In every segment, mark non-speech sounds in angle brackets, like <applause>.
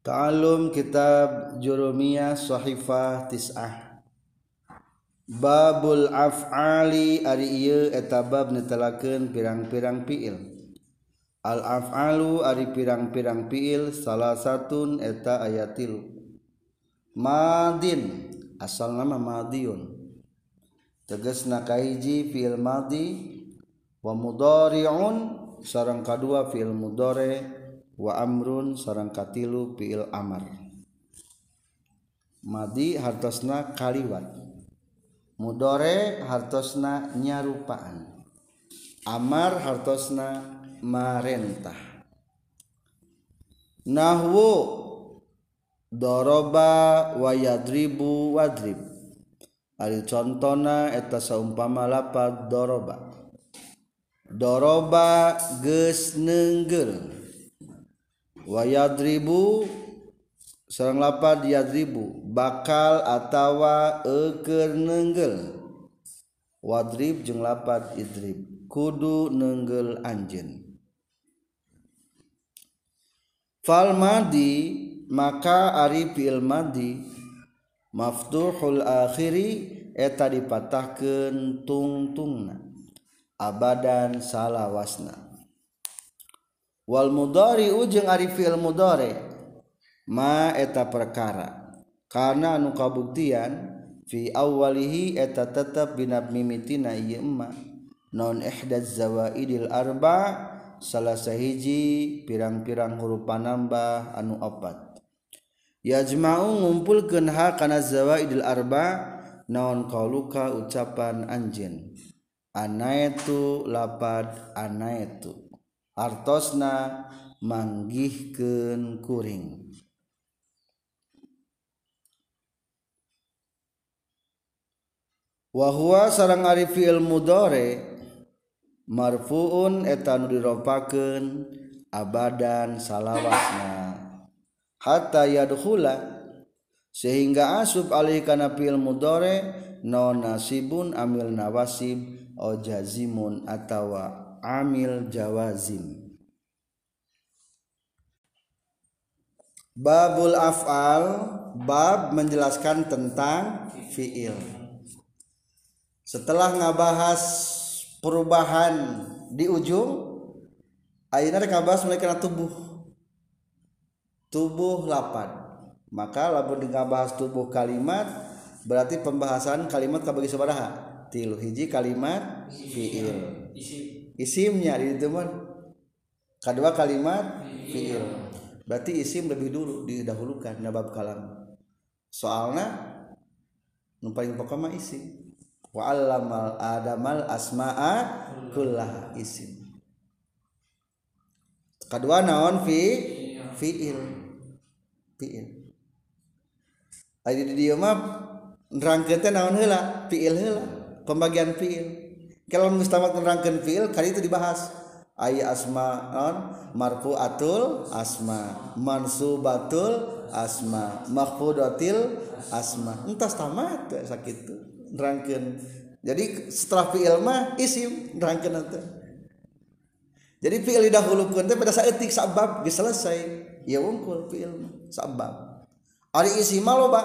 Ta'alum kitab Jurumiyah Sohifah Tis'ah Babul af'ali ari ieu eta bab netelakeun pirang-pirang fiil. Al af'alu ari pirang-pirang fiil salah satun eta ayatil. Madin asal nama madiun. Tegasna kahiji fiil madi wa mudari'un sareng kadua fiil mudhari' wa amrun sarang katilu fiil amar. Madi hartosna kaliwat mudore hartosna nyarupaan amar hartosna marentah. Nahwu doroba wa yadribu wadrib. Ari contona eta saumpama lapad doroba. Doroba geus nenggel wayadribu sarang lapar diadribu bakal atawa eker nenggel. Wadrib jeung lapar idrib kudu nenggel anjen fal madi maka ari fi'il madi maftuhul akhiri eta dipatahkeun tungtungna abadan salawasna wal mudhari ujung ari fi'il mudhari. Ma eta perkara. Karena anu kabuktian fi awwalihi eta tetap binab mimitina ieu emma. Non ihdaz zawaidil arba salah sahiji pirang-pirang huruf panambah anu opat. Yajma'u ngumpulkeun ha kana zawaidil arba naon qauluka ucapan anjen anaitu lapad anaitu artosna manggihkeun kuring. Wahwa sarang ari fi'il mudhari marfuun eta nu diropakeun abadan salawasna. Hatta yadkhula sehingga asub alih kana fi'il mudhari non nasibun amil nawasib o jazimun atawa. Amil jawazim Babul af'al bab menjelaskan tentang fiil. Setelah ngabahas perubahan di ujung ayeuna rek ngabahas mulai kana tubuh. Tubuh lapan. Maka lamun ngabahas tubuh kalimat berarti pembahasan kalimat kabagi sabaraha? Tilu hiji kalimat fiil isimnya di itu man kedua kalimat fiil. Berarti isim lebih dulu didahulukan nabab kalam. Soalnya nu paling pokok mah isim. Wa allamal adamal asma'a kullah isim. Kedua naon fi fiil. Fiil. Adi di dia mah nerangkeun teh naon heula? Fiil heula. Pembagian fiil kalau mustamak menerangkan fiil kali itu dibahas. Ayat asma non marfu'atul asma. Mansubatul asma. Makhfudatil asma. Entas tamat sakit nerangkan. Jadi setelah fiil mah isim nerangkan nanti jadi fiil didahulukan teh pada saat etik sabab selesai. Ya wungkul fiil sabab. Ari isim mah loba.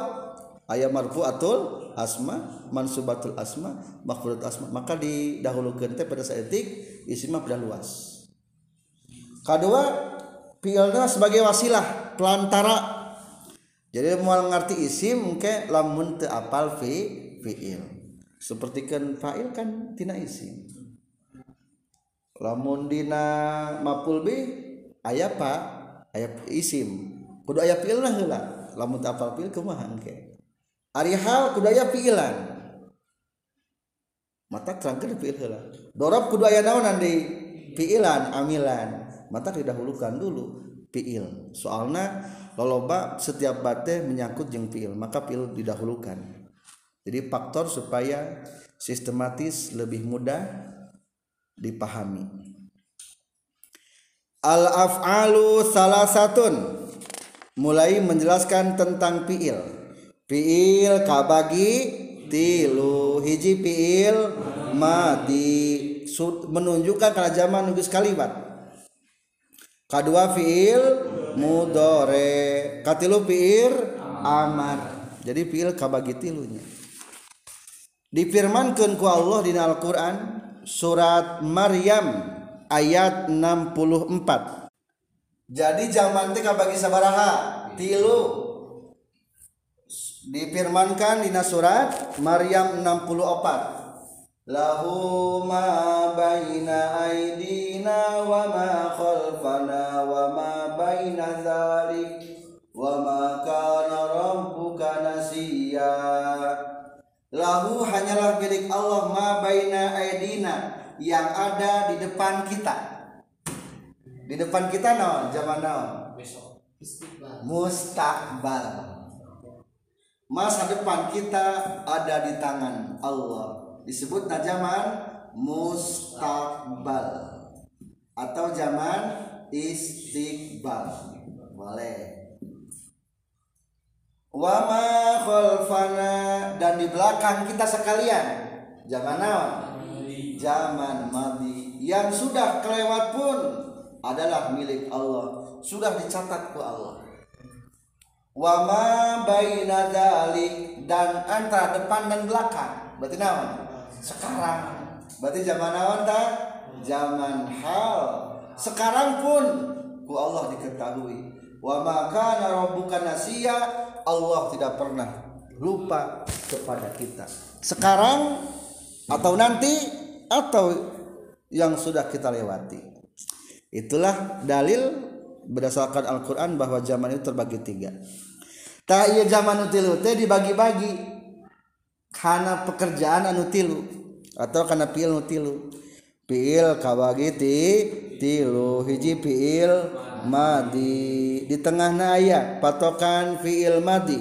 Aya marfu'atul asma mansubatul asma makhfurat asma. Maka didahulukan teh pada saetik isim mah luas. Kedua fiilna sebagai wasilah pelantara. Jadi mau ngerti isim ke lamun teu apal fi fiil. Seperti kan fa'il kan tina isim lamun dina mapul bi aya pa aya isim. Kudu aya fiilna heula. Lamun teu apal fiil kumaha engke ari hal kudaya piilan mata terangkan fiil heula. Dorob kudu aya naonan di piilan amilan. Mata didahulukan dulu fiil. Soalnya loloba setiap bate menyangkut jeng fiil maka fiil didahulukan. Jadi faktor supaya sistematis lebih mudah dipahami. Al af'alu salah satun. Mulai menjelaskan tentang fiil fiil kabagi tilu. Hiji fiil madi. Menunjukkan karena zaman nunggu kalimat kedua fiil mudore. Katilu fiil amar. Jadi fiil kabagi tilunya. Difirmankan ku Allah di Al-Quran surat Maryam ayat 64 jadi zaman teh kabagi sabaraha? Tilu difirmankan di surat Maryam 64 lahu ma baina aidina wa ma khalfana wa ma baina dzalik wa ma kana rabbuka nasiya. Lahu hanyalah milik Allah ma baina aidina yang ada di depan kita. Di depan kita naon? Zaman naon? Mustakbal masa depan kita ada di tangan Allah. Disebut zaman mustakbal atau zaman istiqbal. Boleh. Wama khalfana dan di belakang kita sekalian. Zaman naon? Zaman madi yang sudah kelewat pun adalah milik Allah. Sudah dicatat ke Allah wama baina dalik dan antara depan dan belakang. Berarti naon sekarang. Berarti zaman awan tak zaman hal. Sekarang pun ku Allah diketahui. Wa maka rabbuka nasiya Allah tidak pernah lupa kepada kita. Sekarang atau nanti atau yang sudah kita lewati. Itulah dalil berdasarkan Al-Quran bahwa zaman itu terbagi tiga tak iya zaman itu dibagi-bagi. Karena pekerjaan anu tilu atau karena nu tilu. Pil kawagi ti tilu hiji pil madi. Di tengah naya patokan fiil madi.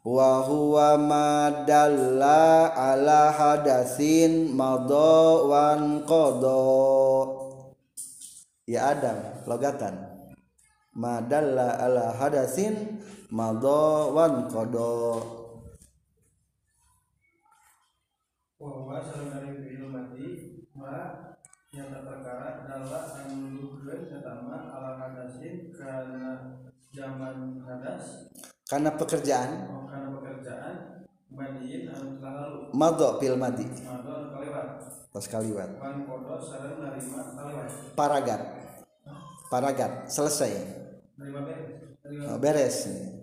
Wa huwa madalla ala hadasin mado wan kodo ya Adam logatan. Madalla ala hadasin mado wan kodo bahwa saling dari fi'il mati. Ma yang perkara adalah anu nuduhkeun pertama ala hadasin karena zaman hadas. Karena pekerjaan. Oh, karena pekerjaan madiin anu lalu mado pil madi. Mado anu kalewat pas kaliwat. Wan kodo sareng narima kalewat paragat. Paragat. Selesai. Beres Oh, beres. paragat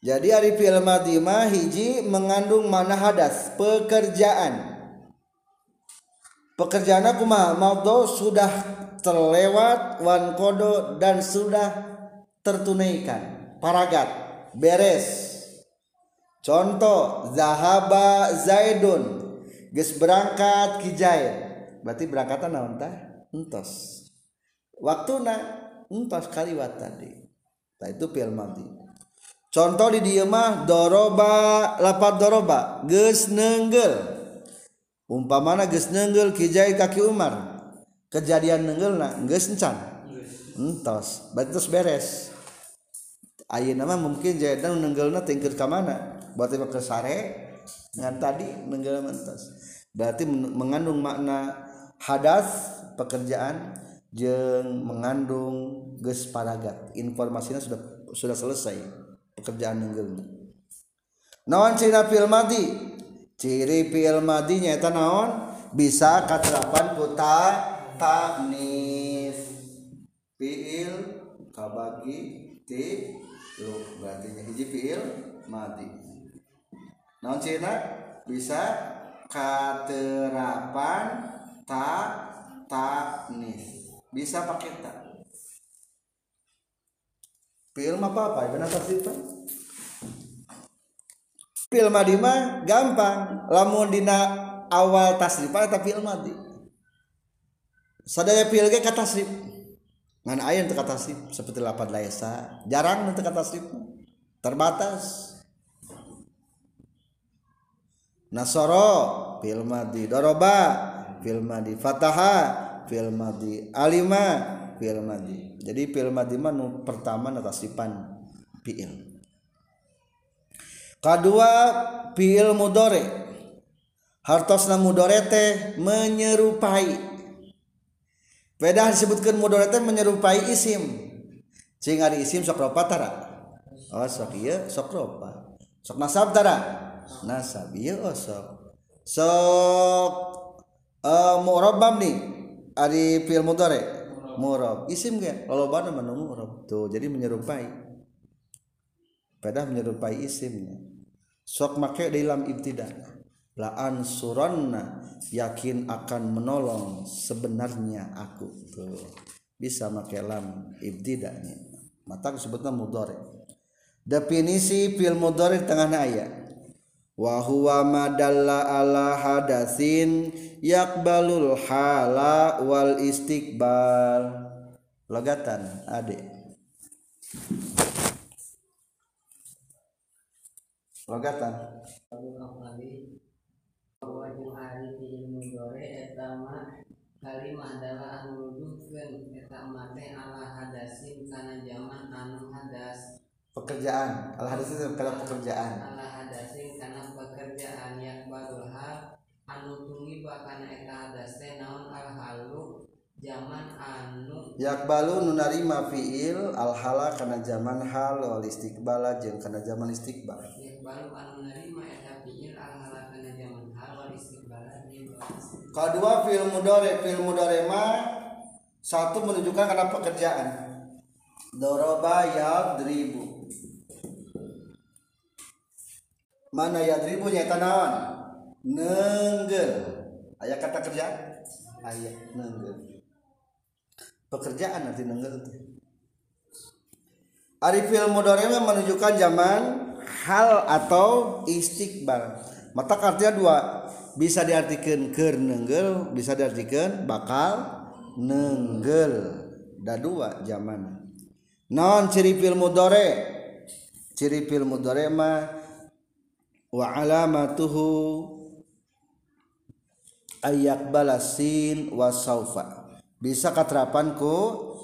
jadi ari fi'il madhi hiji mengandung mana hadas pekerjaan. Pekerjaan aku mah maudo sudah terlewat wan kodo dan sudah tertunaikan. Paragat beres. Contoh zahaba zaidun. Geus berangkat ki berarti berangkatan naon tah entos. Waktuna entos kaliwat tadi nah itu fi'il madhi. Contoh di dia mah doroba lapat doroba geus nenggel. Umpamana geus nenggel kijai kaki Umar. Kejadian nenggel na geus encan. Entos berarti terus beres. Ayeuna mah mungkin jaedan nenggelna tingkir ka mana? Berarti ke sare ngan tadi nenggel mentos berarti mengandung makna hadas pekerjaan jeung mengandung geus paragat informasinya sudah sudah selesai. Pekerjaan nenggel naon ciri fi'il madi? Ciri fi'il madi nyaeta naon? Bisa katerapan kuta taknis fi'il kabagi ti lu. Berarti hiji fi'il madi. Naon ciri bisa katerapan tak taknis bisa pakai tak film apa apa? Benar tasrifan film madi mah gampang. Lamun dina awal tasrifan tapi film madi sadaya film ge kata tasrif. Ngan aya teu kata tasrif? Seperti lapan laisa jarang teu kata tasrif. Terbatas. Nasoro film madi doroba. Film madi fataha film madi alima fi'il madi jadi fi'il madi mah pertama natasipan fi'il kedua fi'il mudore hartosna mudore teh menyerupai Beda disebutkan mudore teh menyerupai isim. Cing ari isim sok ropa tara. Oh sok ieu sok ropa. Sok nasab tara. Nasab ieu oh sok. Sok uh, mu'rab nih ari fi'il mudhari. Mu'rab. Isim ge lolobana manu mu'rab. Tuh jadi menyerupai. Beda menyerupai isimnya. Sok make dalam ibtidah la ansuranna yakin akan menolong sebenarnya aku tuh bisa make lam ibtidanya mata disebutnya mudhari definisi fil mudhari tengah ayat wa huwa madalla ala hadatsin yakbalul hala wal istiqbal. Logatan adik logatan. Wajung hari di mudore etama kalimah adalah anu nuduhkeun eta mate ala hadasin kana zaman anu hadas pekerjaan. Al hadas itu kalau pekerjaan. Ala hadasin kana pekerjaan yang badul hal anu tumiba kana eta hadas teh naon al halu zaman anu yakbalu nunarima fiil al hala kana zaman hal wal istiqbala jeung kana zaman istiqbal. Yakbalu anu narima eta fiil al hala kana zaman hal wal istiqbala di kedua fiil mudore fiil mudore ma satu menunjukkan karena pekerjaan. Doroba yadribu mana yadribu nyata naon nenggel ayat kata kerja ayat nenggel pekerjaan nanti nenggel Arifil mudorema menunjukkan zaman hal atau istiqbal. Mata artinya dua, bisa diartikan ker nenggel, bisa diartikan bakal nenggel. Da dua zaman. Non ciri fil mudore. Ciri fil mudore mah wa alamatuhu ayak balasin wa saufa. Bisa katerapan ku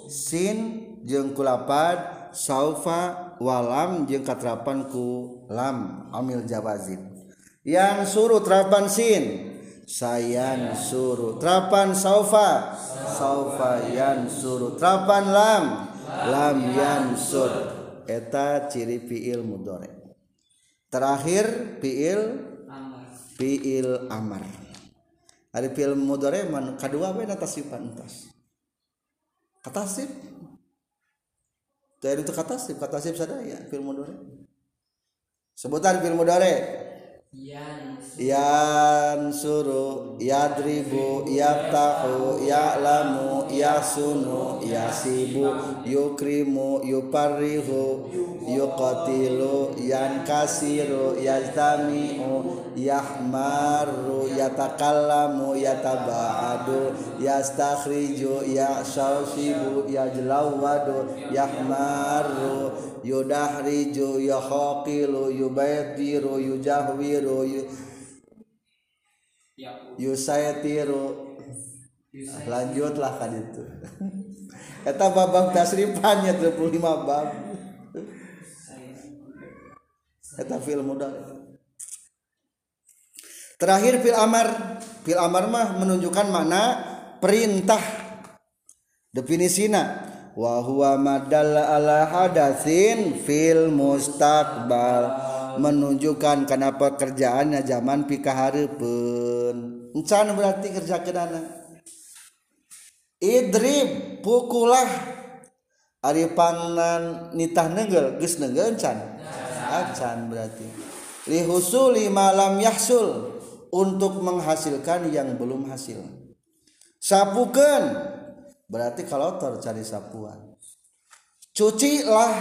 sin jeung kulapad saufa walam jeung katerapan ku lam amil jawazin. Yang suruh terapan sin? Sayan suruh terapan saufa saufa yan suruh terapan lam. Lam yan sur. Eta ciri fiil mudore terakhir fiil fiil amar. Ada fiil mudore man kedua apa tasifan entas katasif dari itu katasif katasif sadaya fiil mudore sebutan fiil mudore yan suru yadribu yaftahu ya'lamu yasunu yasibu yukrimu yuparrihu yuqatilu yankasiru yajtami'u yahmaru yatakallamu yataba'adu yastakhriju yashawsibu yajlawadu yahmaru yudahriju yahaqilu yubaytiru yujahwiru yu- yusaitiru lanjutlah kan itu. <laughs> Eta babang tasrifannya 25 bab. Eta fil modal terakhir fil amar. Fil amar mah menunjukkan makna perintah. Definisina wa huwa madal ala hadatsin fil mustaqbal. Menunjukkan karena pekerjaannya zaman pikahareupeun encan berarti kerja kedana idrib pukulah. Ari pangnan nitah neugel geus neugel encan? Acan berarti. Li husuli malam yahsul. Untuk menghasilkan yang belum hasil. Sapukan berarti kalotor cari sapuan. Cucilah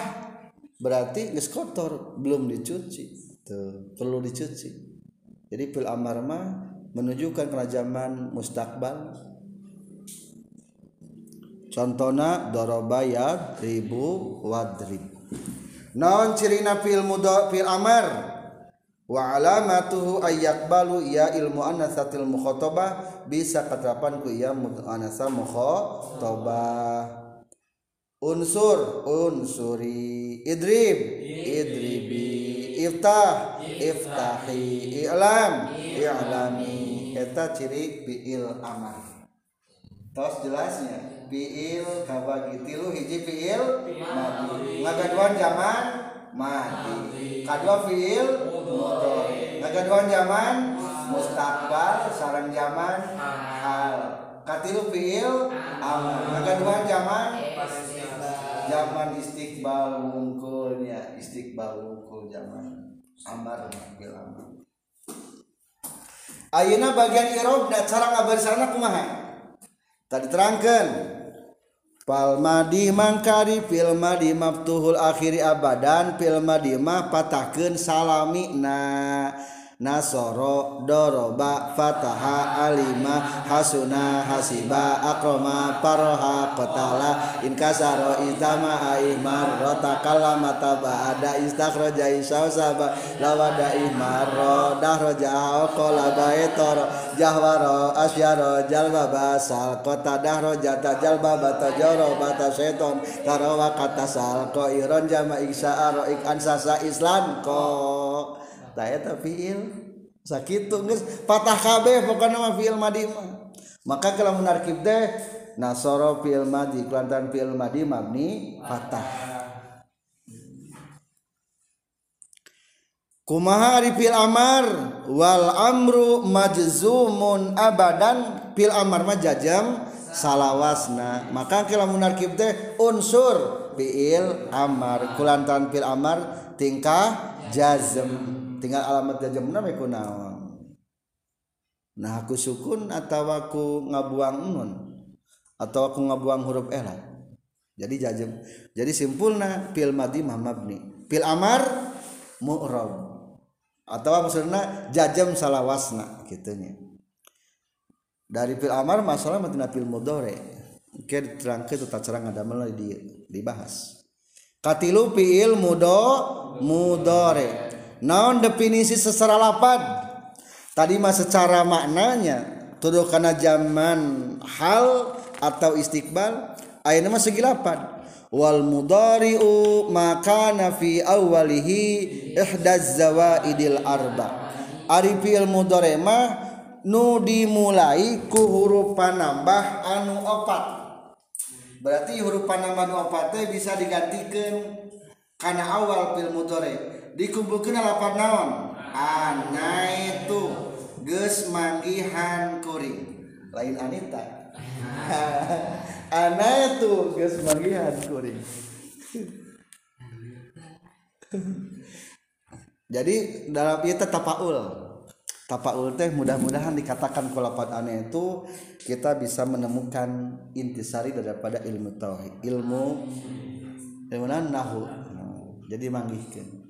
berarti geus kotor belum dicuci. Tuh perlu dicuci. Jadi fil amar mah menunjukkan ke zaman mustakbal contohna doroba ribu wadrib. Naon cirina fil mudho fil amar? Wa alamatuhu ayyakbalu ya ilmu anasatil mukhatabah bisa keterapan ku ya anasa mukhatabah unsur unsuri. Idrib. Idribi. Iftah. Iftahi. I'lam. I'lami. Eta ciri fiil amar tos jelasnya. Fiil kabagi tilu hiji fiil madi. Ngagaduan zaman mati. Kadua fiil mudhari ngagaduhan zaman mustakbal sareng zaman hal. Katilu fiil amal. Ngagaduhan zaman zaman istiqbal wungkulnya istiqbal wungkul zaman amar bil amar. Ayeuna bagian irobna cara ngabarisana kumaha? Tadi terangkan Palmadi mangkari filma di maftuhul akhiri abadan filma dimah patahkan salami. Na nasoro doroba fataha alima hasuna hasiba akroma paroha qatala inkasaro itama aimar rota kalama taba ada istakhraja isausaba lawada imar dahroja qala baitoro jahwaro asyaro jalba basal kota dahro jata bata joro bata seton tarawa kata sal ko iron jama iksa aro ik ansasa islam ko eta fiil sakitu geus patah kabeh pokona mah fiil madi mah. Maka kalau munarkib teh nasoro fiil madi kelantaran fiil madi mabni patah. Kumaha ari fiil amar? Wal amru majzumun abadan. Fiil amar mah jajam salawasna. Maka kalau munarkib teh unsur fiil amar. Kulantaran fiil amar tingkah jazm. Tinggal alamat jazmna we kunaon nah aku sukun atau aku ngabuang nun? Atau aku ngabuang huruf elat jadi jazm jadi simpulna fil madi mabni. Fil amar mu'rab atau maksudnya jajam salawasna gitunya dari fil amar masalah matina fil mudore. Diterangkan itu tak cerang ada di, dibahas. Katilu fiil mudo mudore naon definisi secara lapad tadi mah secara maknanya tuduh karena zaman hal atau istiqbal ayatnya mah segi lapad wal mudari'u maka nafi awalihi ihdaz zawaidil arba. Ari fi'il mudari mah nu dimulai ku huruf panambah anu opat. Berarti huruf panambah anu opat bisa digantikan karena awal fil mudari dikumpulkeun lapan naon ana itu geus manggihan kuring lain anita <laughs> Ana itu geus manggihan kuring. <laughs> Jadi dalam itu tapaul. Tapaul teh mudah-mudahan dikatakan kulapat aneh itu kita bisa menemukan intisari daripada ilmu tauhid, ilmu ilmu nahu. Jadi manggihkeun.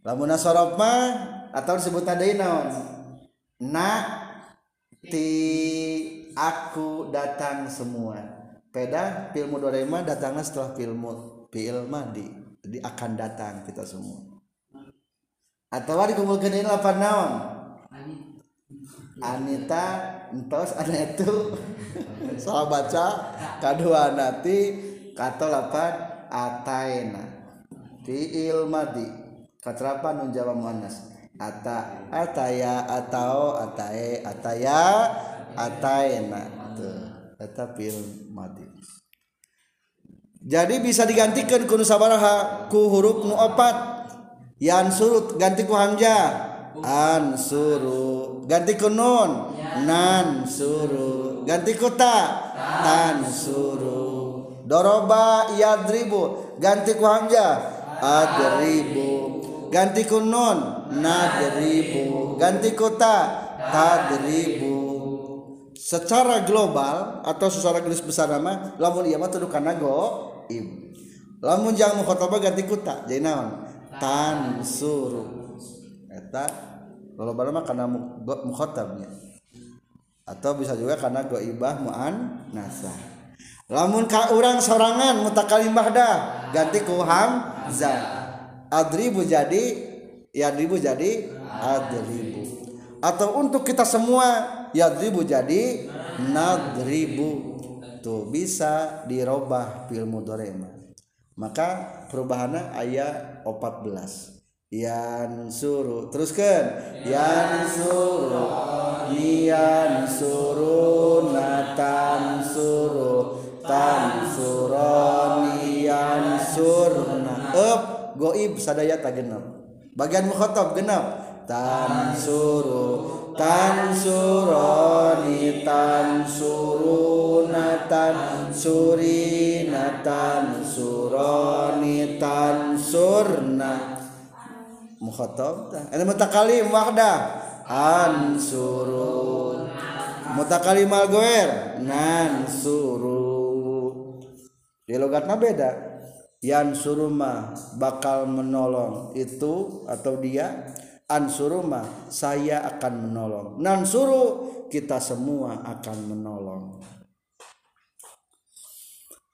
Lamun nasarab mah atau disebut tadi naon? Na ti aku datang semua. Peda filmu dorema datangnya setelah filmu fil madi jadi akan datang kita semua. Atau dikumpulkan ini apa naon? Anita entos ada itu <laughs> salah baca kedua nanti kata lapan ataina fiil madi katrapan nun jawa muannas. Ata ataya atau atae ataya ataena tuh eta fil madi jadi bisa digantikan ku sabaraha ku huruf nu opat. Yan surut ganti ku hamzah an suru ganti ku nun. Nan suru ganti ku ta. Tan suru. Doroba yadribu ganti ku hamzah adribu ganti ku nun. Nadribu ganti ku ta. Tadribu secara global atau secara garis besar nama lamun ieu mah tuduh kana go im. Lamun jang mukhatabah ganti kuta jadi naon? Tan suru eta global mah kana mukhatabnya atau bisa juga karena ibah muan nasa. Lamun ka urang sorangan mutakalim bahda ganti ku hamzah adribu jadi ya adribu jadi adribu atau untuk kita semua yadribu jadi nadribu. Tuh bisa dirubah fil mudhari maka perubahannya ayat 14 yan suru teruskan. Yan suru yan suru natan suru tansuroni yansurna up goib sadaya tak genep bagian mukhatab genep tansuru tansuroni tansuruna tansurina tansuroni tansurna mukhatab tah ini mutakalim wahdah ansuru mutakalim al goer nansuru. Di logatna beda yan suruma bakal menolong itu atau dia? Ansuruma saya akan menolong. Nansuru kita semua akan menolong.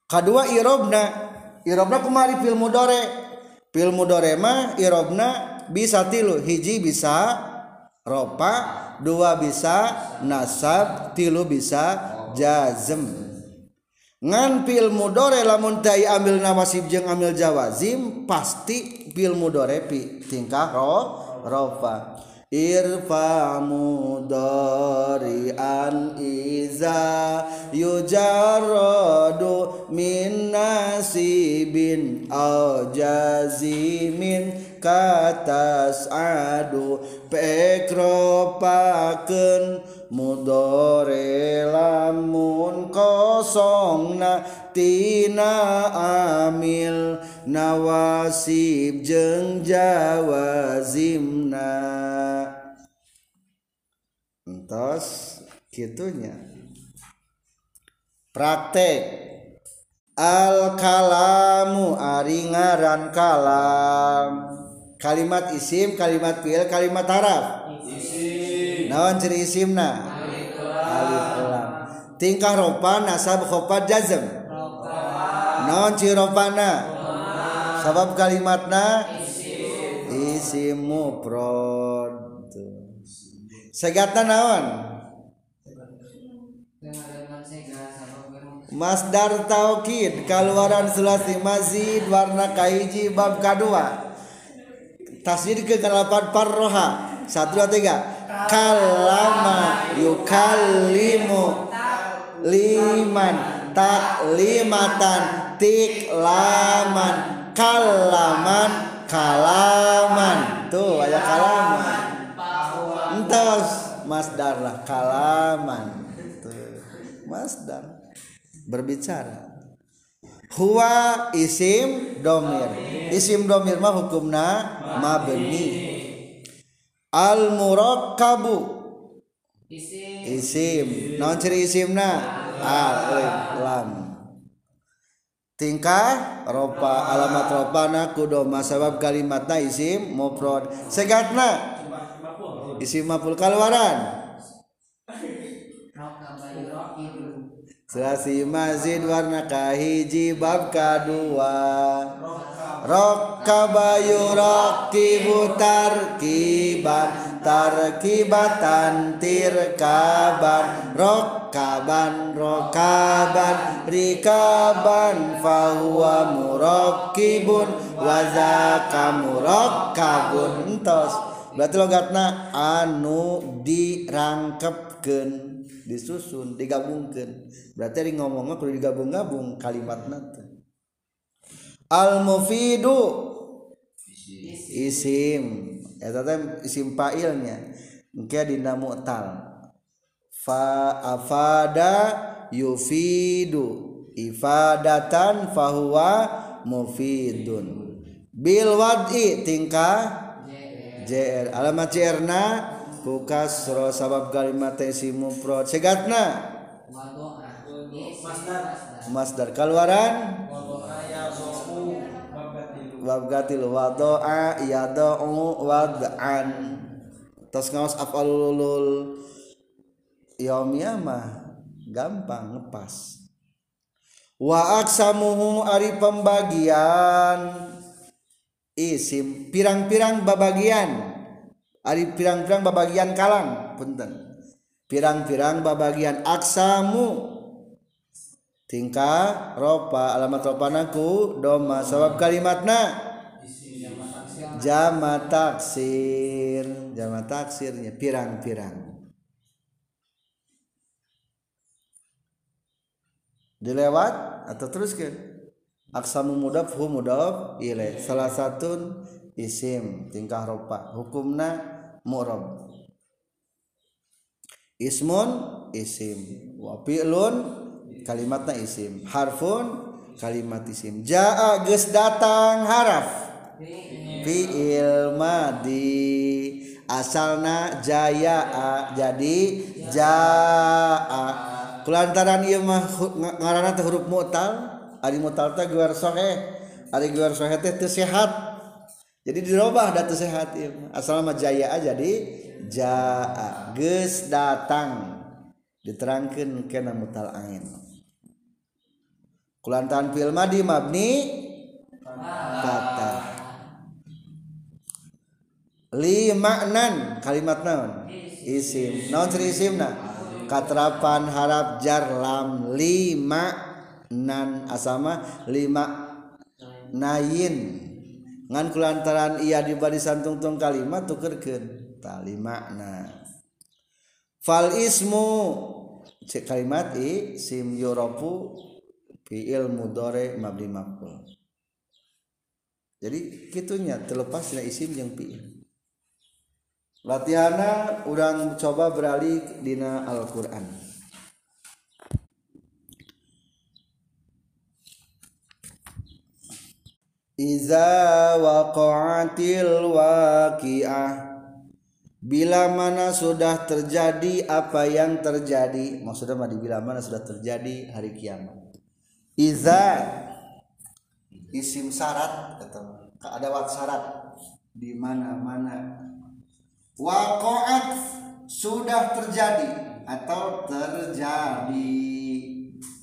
Kedua irobna. Irobna kumari fil mudore fil mudore mah irobna bisa tilu. Hiji bisa ropa dua bisa nasab tilu bisa jazm ngan fil mudore lamun tai ambil nawasib jeung ambil jawazim pasti fil mudore pi tingkah ro ropa irfa mudari'an iza yujarradu min nasibin au jazimin katas adu pekropakeun mudore lamun kosongna tina amil nawasib jeung jawazimna entos gitunya praktek. Al kalamu ari ngaran kalam. Kalimat isim kalimat fiil kalimat haraf naon ciri isimna? Alif lam. Tingkah ropa nasab khofa jazm. Naon ciri ropana sabab kalimatna? Isim mufrad segatna naon? Masdar taukid kaluaran sulasi mazid warna kaiji bab kadua tasdid ke kalapan parroha satu dua tiga. Kalama yukallimu liman taklimatan tiklaman kalaman kalaman. Tuh ada kalaman. Entos masdar lah kalaman. Tuh masdar. Berbicara. Huwa isim domir. Isim domir mah hukumna mabni al murakkabu isim. Isim. Naon ciri isimna? Alif lam tingkah? Ropa alamat ropana kudoma sabab kalimatna isim mufrad. Segatna? Isim maful. Kalwaran Selasi mazid warna kahiji bab kadua Rokkabayu rokkibu tarkiban Tarkibatan tirkaban Rokkaban rokaban Rikaban fahuwa murokibun Wazaka murokkabun Entos Berarti logatna anu dirangkepkeun disusun digabungkan berarti ngomongnya perlu digabung-gabung kalimat nanti al mufidu isim. Eta teh isim failnya. Engke dina mu'tal. Fa afada yufidu. Ifadatan fahuwa mufidun. Bil wad'i tingkah? Jr alamat jrna ku kasra sabab kalimat isim mufrad. Segatna? Masdar. Kaluaran bab gatil wadoa yadau wad'an. Tos ngaos afalul yaumiyah mah gampang ngepas wa aksamuhu ari pembagian. Isim pirang-pirang babagian. Ari pirang-pirang babagian kalang. Punten. Pirang-pirang babagian aksamu tingkah ropa alamat ropanaku doma sabab kalimatna. Jama taksir jama taksirnya pirang-pirang. Dilewat atau teruskan? Aksamu mudaf hu mudaf ilaih salah satu isim tingkah ropa. Hukumna mu'rab. Ismun isim. Wa fi'lun kalimatnya isim harfun kalimat isim jaa geus datang haraf. Fiil madi. Asalna jaya jadi jaa. Kulantaran ieu mah ngaranna teh huruf mutal ari mutal teh gelar sahih eh. ari gelar sahih eh teh teu sehat. Jadi dirubah da teu sehat ieu asalna mah jaya jadi jaa. Geus datang. Diterangkan kena mutal ain. Kulantaran fi'il madi mabni fatah limaknan kalimat naon? Isim. Naon ciri isimna? Katrapan harap jar lam. Lima nan asama lima nayin. Ngan kulantaran iya di barisan tungtung kalimat tukerkeun tali makna fal ismu kalimat i sim yurafu fi'il mudore mabni maf'ul jadi kitunya terlepas dari isim yang fi'il Latihana urang coba beralih dina Al-Qur'an. Iza waqa'atil waqi'ah. Bila mana sudah terjadi apa yang terjadi? Maksudnya bila mana sudah terjadi hari kiamat Iza Isim syarat ada wat syarat di mana-mana Waqa'at sudah terjadi atau terjadi.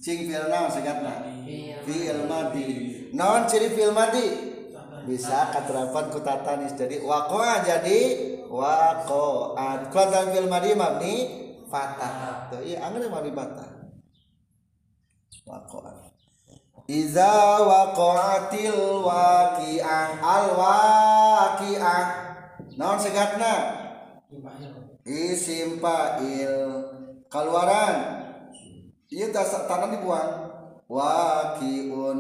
Cing fi'il naon segatna? Fi'il madi. Naon ciri fi'il madi? Bisa katerapan ku tatanis jadi waqa'a jadi waqa'at. Kuatan fi'il madi mabni fatah. Tuh iya angin mabni fatah. Waqa'at. Iza waqa'atil waqi'ah al waqi'ah naon segatna? Isim fa'il kaluaran. Ieu tanah dibuang. Waqi'un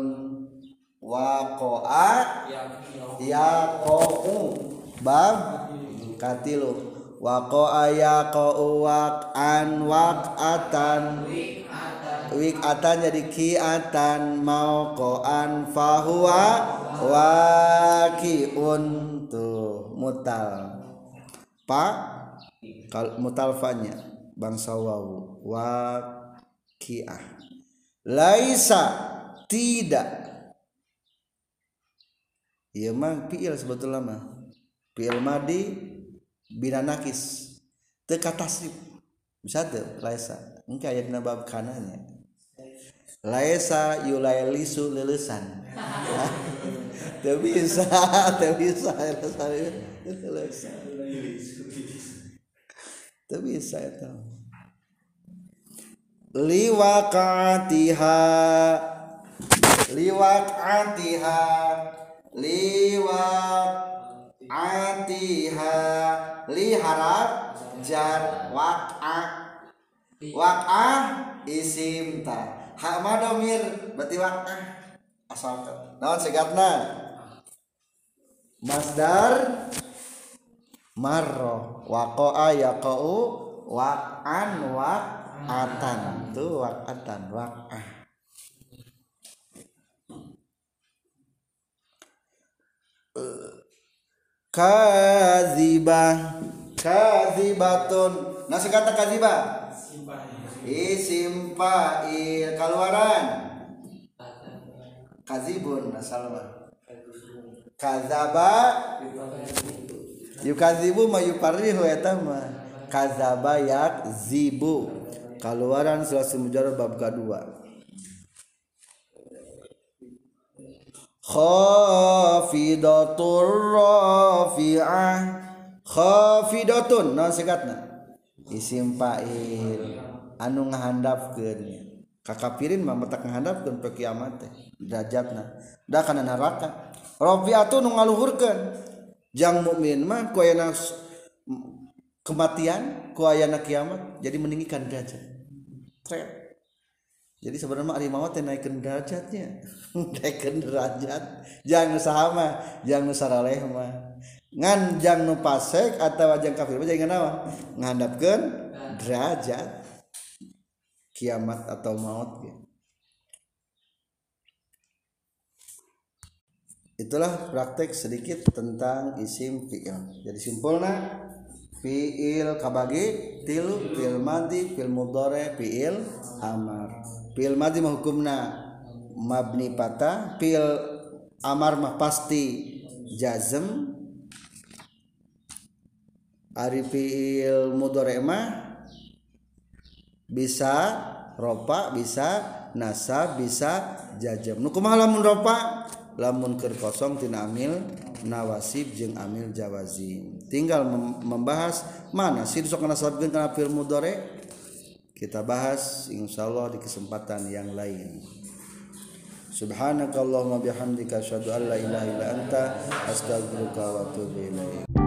waqa'a yaqa'u bab katilu. Waqa'a yaqa'u waq'an waq'atan. Wik'atan jadi ki'atan mauqa'an fahuwa waqi'un tuh mutal. Pa? Kal mutalfanya bangsa wawu waqi'ah laisa tidak. Ieu mah fiil sebetulnya mah. Fiil madi bina nakis teu katasrif bisa teu laisa. Engke aya dina bab kananya laisa yulailisu lelesan <laughs> teu bisa teu bisa teu bisa. Eta liwaqatiha liwaqatiha liwaqatiha li harap jar waq'a waq'ah isim ta hak madomir berarti waq'ah asal naon segatna? Masdar marro. Waqa'a yaqa'u waq'an waq'atan tuh waq'atan waq'ah kazibah. Kazibatun. Nasi kata kazibah isim fa'il keluaran kazibun asalna kazaba. Yukazibu ma yuparrihu eta mah. Kazaba yakzibu. Keluaran sulasi mujarrad bab kedua. Khafidatur rafi'ah. Khafidatun naon segatna? Isim fa'il anu ngahandapkeunnya kakafirin mah metak ngahandapkeun pe kiamat teh derajatna. Da kana neraka. Rafiatu nu ngaluhurkeun. Jang mukmin mah ku aya kematian ku aya kiamat jadi meninggikan derajat. Tret. jadi sebenarnya ari mawa teh naikkeun derajatnya. <laughs> Naikkeun derajat. Jangan sama jangan saraleh mah. Nganjang nu pasek atau wajang kafir mah jadi ngandapkeun derajat. Kiamat atau maut gitu. itulah praktek sedikit tentang isim fi'il. Jadi simpulnya fi'il kabagi tilu fi'il madi fi'il mudore fi'il amar. Fi'il madi mah hukumna mabni patah fi'il amar mah pasti jazm. Ari fi'il mudore mah bisa ropa bisa nasab bisa jajam. Nu kumaha lamun ropa? Lamun keur kosong tina amil nawasib jeung amil jawazim tinggal mem- membahas mana sih sok nasabkeun kana fi'il mudhari? Kita bahas insyaallah di kesempatan yang lain. Subhanakallahumma bihamdika asyhadu an la ilaha illa anta astaghfiruka wa atubu ilaik